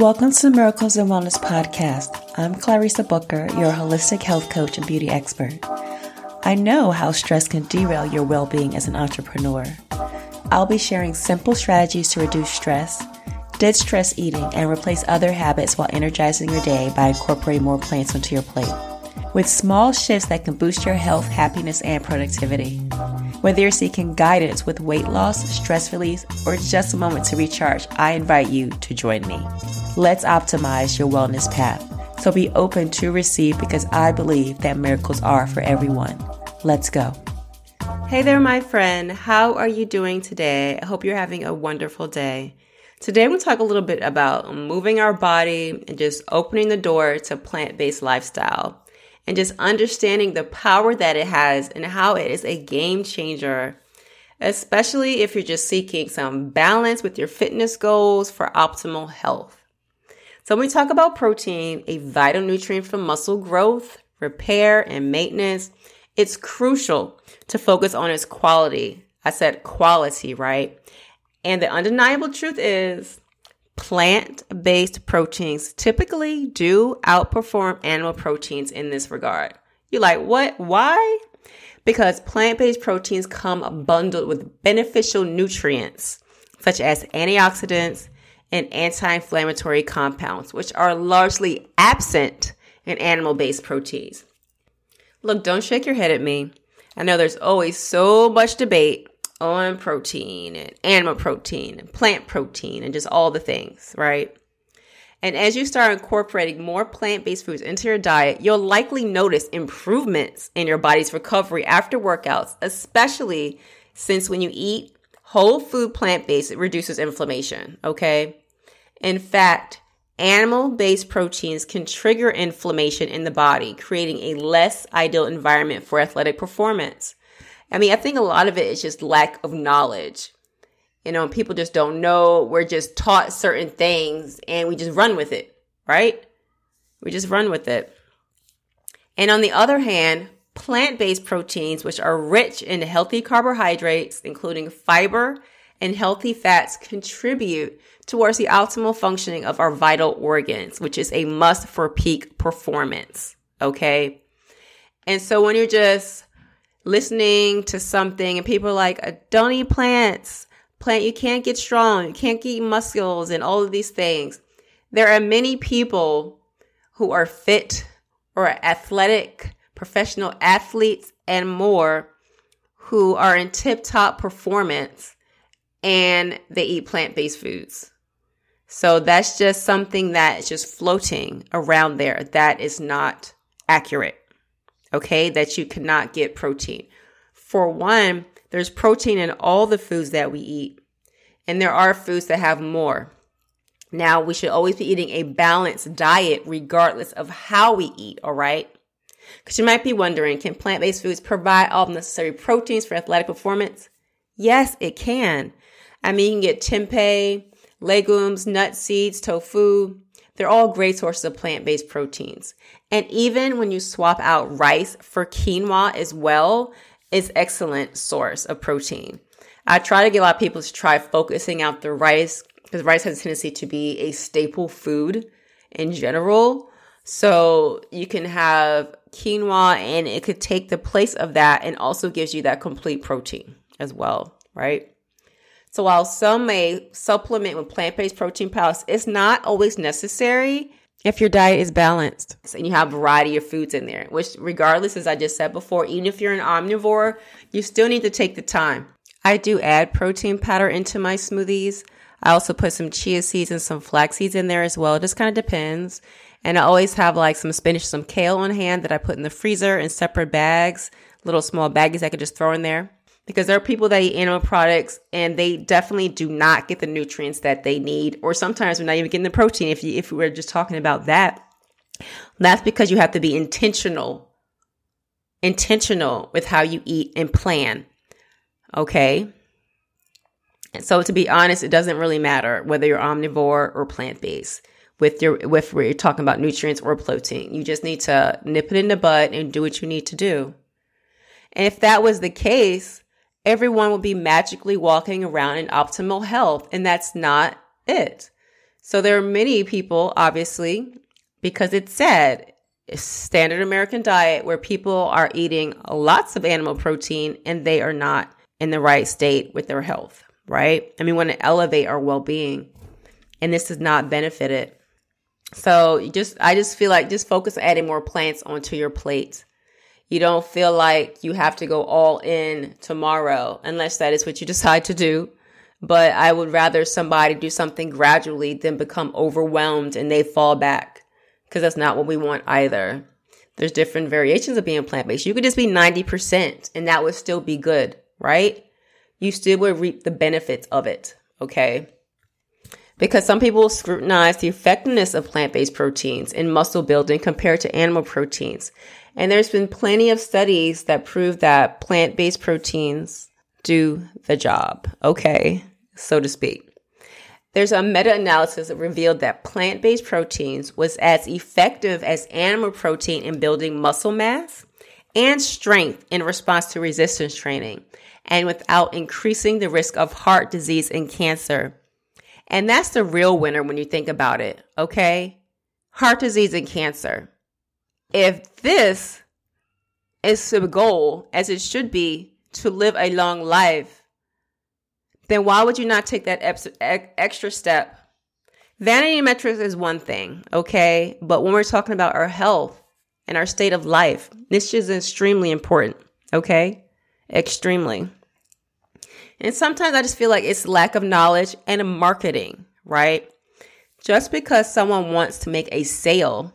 Welcome to the Miracles and Wellness Podcast. I'm Clarissa Booker, your holistic health coach and beauty expert. I know how stress can derail your well being as an entrepreneur. I'll be sharing simple strategies to reduce stress, ditch stress eating, and replace other habits while energizing your day by incorporating more plants onto your plate. With small shifts that can boost your health, happiness, and productivity. Whether you're seeking guidance with weight loss, stress release, or just a moment to recharge, I invite you to join me. Let's optimize your wellness path. So be open to receive because I believe that miracles are for everyone. Let's go. Hey there, my friend. How are you doing today? I hope you're having a wonderful day. Today, to talk a little bit about moving our body and just opening the door to plant based lifestyle and just understanding the power that it has and how it is a game changer, especially if you're just seeking some balance with your fitness goals for optimal health. So when we talk about protein, a vital nutrient for muscle growth, repair, and maintenance, it's crucial to focus on its quality. I said quality, right? And the undeniable truth is plant based proteins typically do outperform animal proteins in this regard. You're like, what? Why? Because plant based proteins come bundled with beneficial nutrients such as antioxidants, and anti inflammatory compounds, which are largely absent in animal based proteins. Look, don't shake your head at me. I know there's always so much debate on protein and animal protein and plant protein and just all the things, right? And as you start incorporating more plant based foods into your diet, you'll likely notice improvements in your body's recovery after workouts, especially since when you eat whole food plant based, it reduces inflammation, okay? In fact, animal based proteins can trigger inflammation in the body, creating a less ideal environment for athletic performance. I mean, I think a lot of it is just lack of knowledge. You know, people just don't know. We're just taught certain things and we just run with it, right? We just run with it. And on the other hand, plant based proteins, which are rich in healthy carbohydrates, including fiber and healthy fats, contribute towards the optimal functioning of our vital organs, which is a must for peak performance. Okay. And so when you're just listening to something and people are like, uh, don't eat plants, plant, you can't get strong, you can't get muscles and all of these things. There are many people who are fit or athletic, professional athletes and more who are in tip top performance and they eat plant based foods. So that's just something that's just floating around there. That is not accurate. Okay. That you cannot get protein. For one, there's protein in all the foods that we eat. And there are foods that have more. Now, we should always be eating a balanced diet regardless of how we eat. All right. Because you might be wondering, can plant based foods provide all the necessary proteins for athletic performance? Yes, it can. I mean, you can get tempeh, legumes, nuts, seeds, tofu. They're all great sources of plant based proteins. And even when you swap out rice for quinoa as well, is excellent source of protein. I try to get a lot of people to try focusing out the rice because rice has a tendency to be a staple food in general. So you can have quinoa and it could take the place of that and also gives you that complete protein as well, right? So while some may supplement with plant-based protein powders, it's not always necessary if your diet is balanced and you have a variety of foods in there, which regardless, as I just said before, even if you're an omnivore, you still need to take the time. I do add protein powder into my smoothies. I also put some chia seeds and some flax seeds in there as well. It just kind of depends. And I always have like some spinach, some kale on hand that I put in the freezer in separate bags, little small baggies I could just throw in there because there are people that eat animal products and they definitely do not get the nutrients that they need, or sometimes we're not even getting the protein. If you, if we were just talking about that, that's because you have to be intentional, intentional with how you eat and plan. Okay. And so to be honest, it doesn't really matter whether you're omnivore or plant based with your with where you're talking about nutrients or protein. You just need to nip it in the bud and do what you need to do. And if that was the case, everyone will be magically walking around in optimal health. And that's not it. So there are many people, obviously, because it said standard American diet where people are eating lots of animal protein and they are not in the right state with their health, right? And we want to elevate our well being. And this does not benefit it. So just I just feel like just focus adding more plants onto your plate. You don't feel like you have to go all in tomorrow unless that is what you decide to do. But I would rather somebody do something gradually than become overwhelmed and they fall back because that's not what we want either. There's different variations of being plant based. You could just be 90% and that would still be good, right? You still would reap the benefits of it, okay? Because some people scrutinize the effectiveness of plant based proteins in muscle building compared to animal proteins. And there's been plenty of studies that prove that plant based proteins do the job, okay, so to speak. There's a meta analysis that revealed that plant based proteins was as effective as animal protein in building muscle mass and strength in response to resistance training, and without increasing the risk of heart disease and cancer. And that's the real winner when you think about it, okay? Heart disease and cancer. If this is the goal, as it should be, to live a long life, then why would you not take that extra step? Vanity metrics is one thing, okay? But when we're talking about our health and our state of life, this is extremely important, okay? Extremely. And sometimes I just feel like it's lack of knowledge and marketing, right? Just because someone wants to make a sale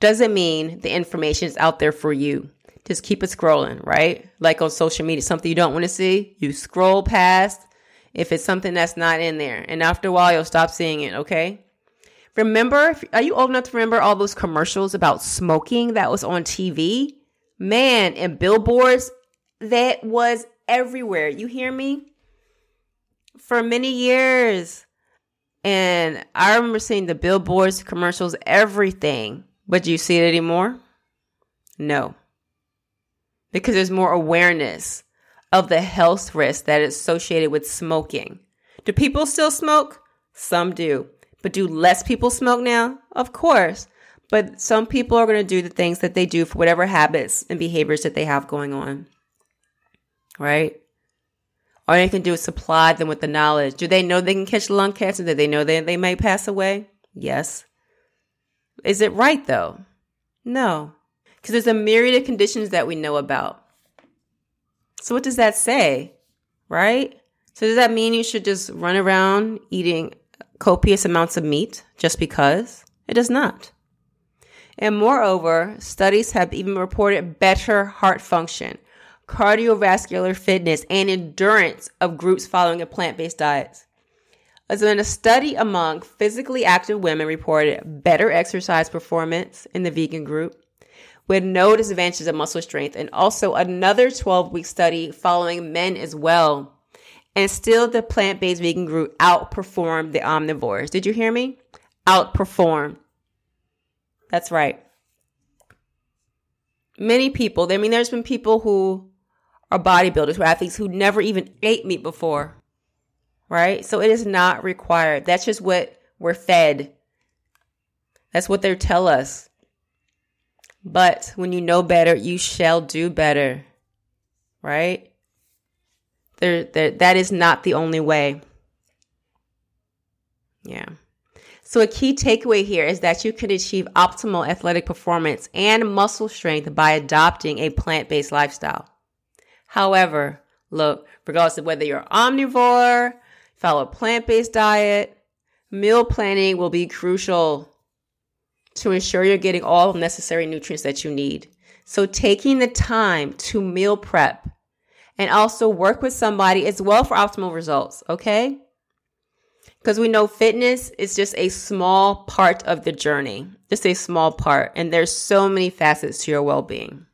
doesn't mean the information is out there for you. Just keep it scrolling, right? Like on social media, something you don't want to see, you scroll past if it's something that's not in there. And after a while, you'll stop seeing it, okay? Remember, are you old enough to remember all those commercials about smoking that was on TV? Man, and billboards, that was everywhere. You hear me? For many years. And I remember seeing the billboards, commercials, everything. But do you see it anymore? No. Because there's more awareness of the health risk that is associated with smoking. Do people still smoke? Some do. But do less people smoke now? Of course. But some people are going to do the things that they do for whatever habits and behaviors that they have going on. Right? All you can do is supply them with the knowledge. Do they know they can catch lung cancer? Do they know that they may pass away? Yes. Is it right though? No. Because there's a myriad of conditions that we know about. So what does that say? Right? So does that mean you should just run around eating copious amounts of meat just because? It does not. And moreover, studies have even reported better heart function, cardiovascular fitness, and endurance of groups following a plant based diet. As in a study among physically active women reported better exercise performance in the vegan group, with no disadvantages of muscle strength, and also another 12 week study following men as well. And still, the plant based vegan group outperformed the omnivores. Did you hear me? Outperformed. That's right. Many people, I mean, there's been people who are bodybuilders, who are athletes who never even ate meat before, right? So it is not required. That's just what we're fed. That's what they tell us. But when you know better, you shall do better. Right? There, there, that is not the only way. Yeah. So, a key takeaway here is that you can achieve optimal athletic performance and muscle strength by adopting a plant based lifestyle. However, look, regardless of whether you're omnivore, follow a plant based diet, meal planning will be crucial to ensure you're getting all necessary nutrients that you need. So taking the time to meal prep and also work with somebody as well for optimal results, okay? Because we know fitness is just a small part of the journey, just a small part, and there's so many facets to your well-being.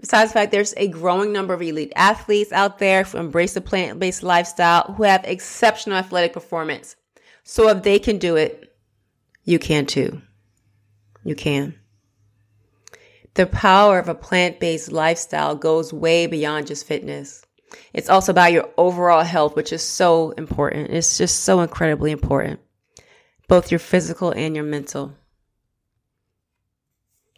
Besides the fact there's a growing number of elite athletes out there who embrace a plant-based lifestyle who have exceptional athletic performance. So if they can do it, you can too. You can. The power of a plant based lifestyle goes way beyond just fitness. It's also about your overall health, which is so important. It's just so incredibly important, both your physical and your mental.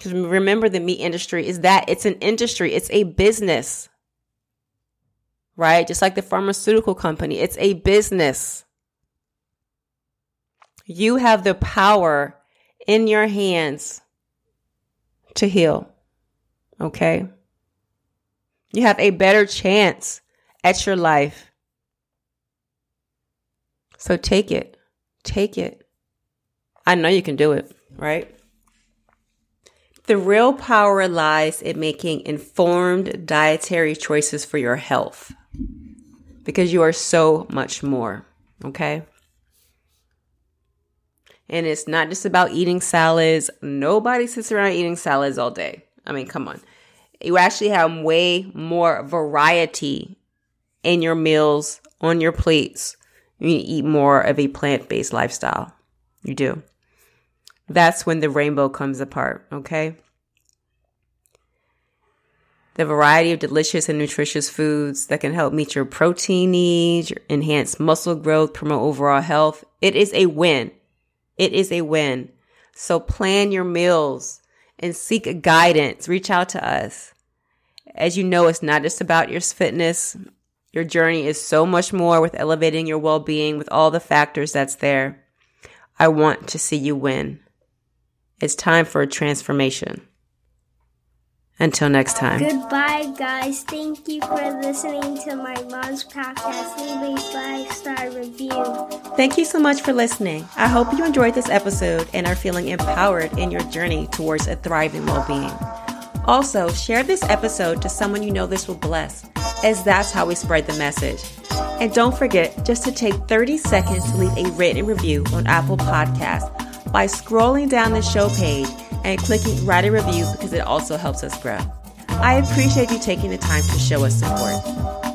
Because remember, the meat industry is that it's an industry, it's a business, right? Just like the pharmaceutical company, it's a business. You have the power in your hands to heal, okay? You have a better chance at your life. So take it. Take it. I know you can do it, right? The real power lies in making informed dietary choices for your health because you are so much more, okay? And it's not just about eating salads. Nobody sits around eating salads all day. I mean, come on. You actually have way more variety in your meals, on your plates. You eat more of a plant based lifestyle. You do. That's when the rainbow comes apart, okay? The variety of delicious and nutritious foods that can help meet your protein needs, enhance muscle growth, promote overall health. It is a win. It is a win. So plan your meals and seek guidance. Reach out to us. As you know, it's not just about your fitness. Your journey is so much more with elevating your well being with all the factors that's there. I want to see you win. It's time for a transformation. Until next time. Goodbye, guys. Thank you for listening to my mom's podcast. Leave a five star review. Thank you so much for listening. I hope you enjoyed this episode and are feeling empowered in your journey towards a thriving well being. Also, share this episode to someone you know this will bless, as that's how we spread the message. And don't forget just to take 30 seconds to leave a written review on Apple Podcasts by scrolling down the show page and clicking write a review because it also helps us grow. I appreciate you taking the time to show us support.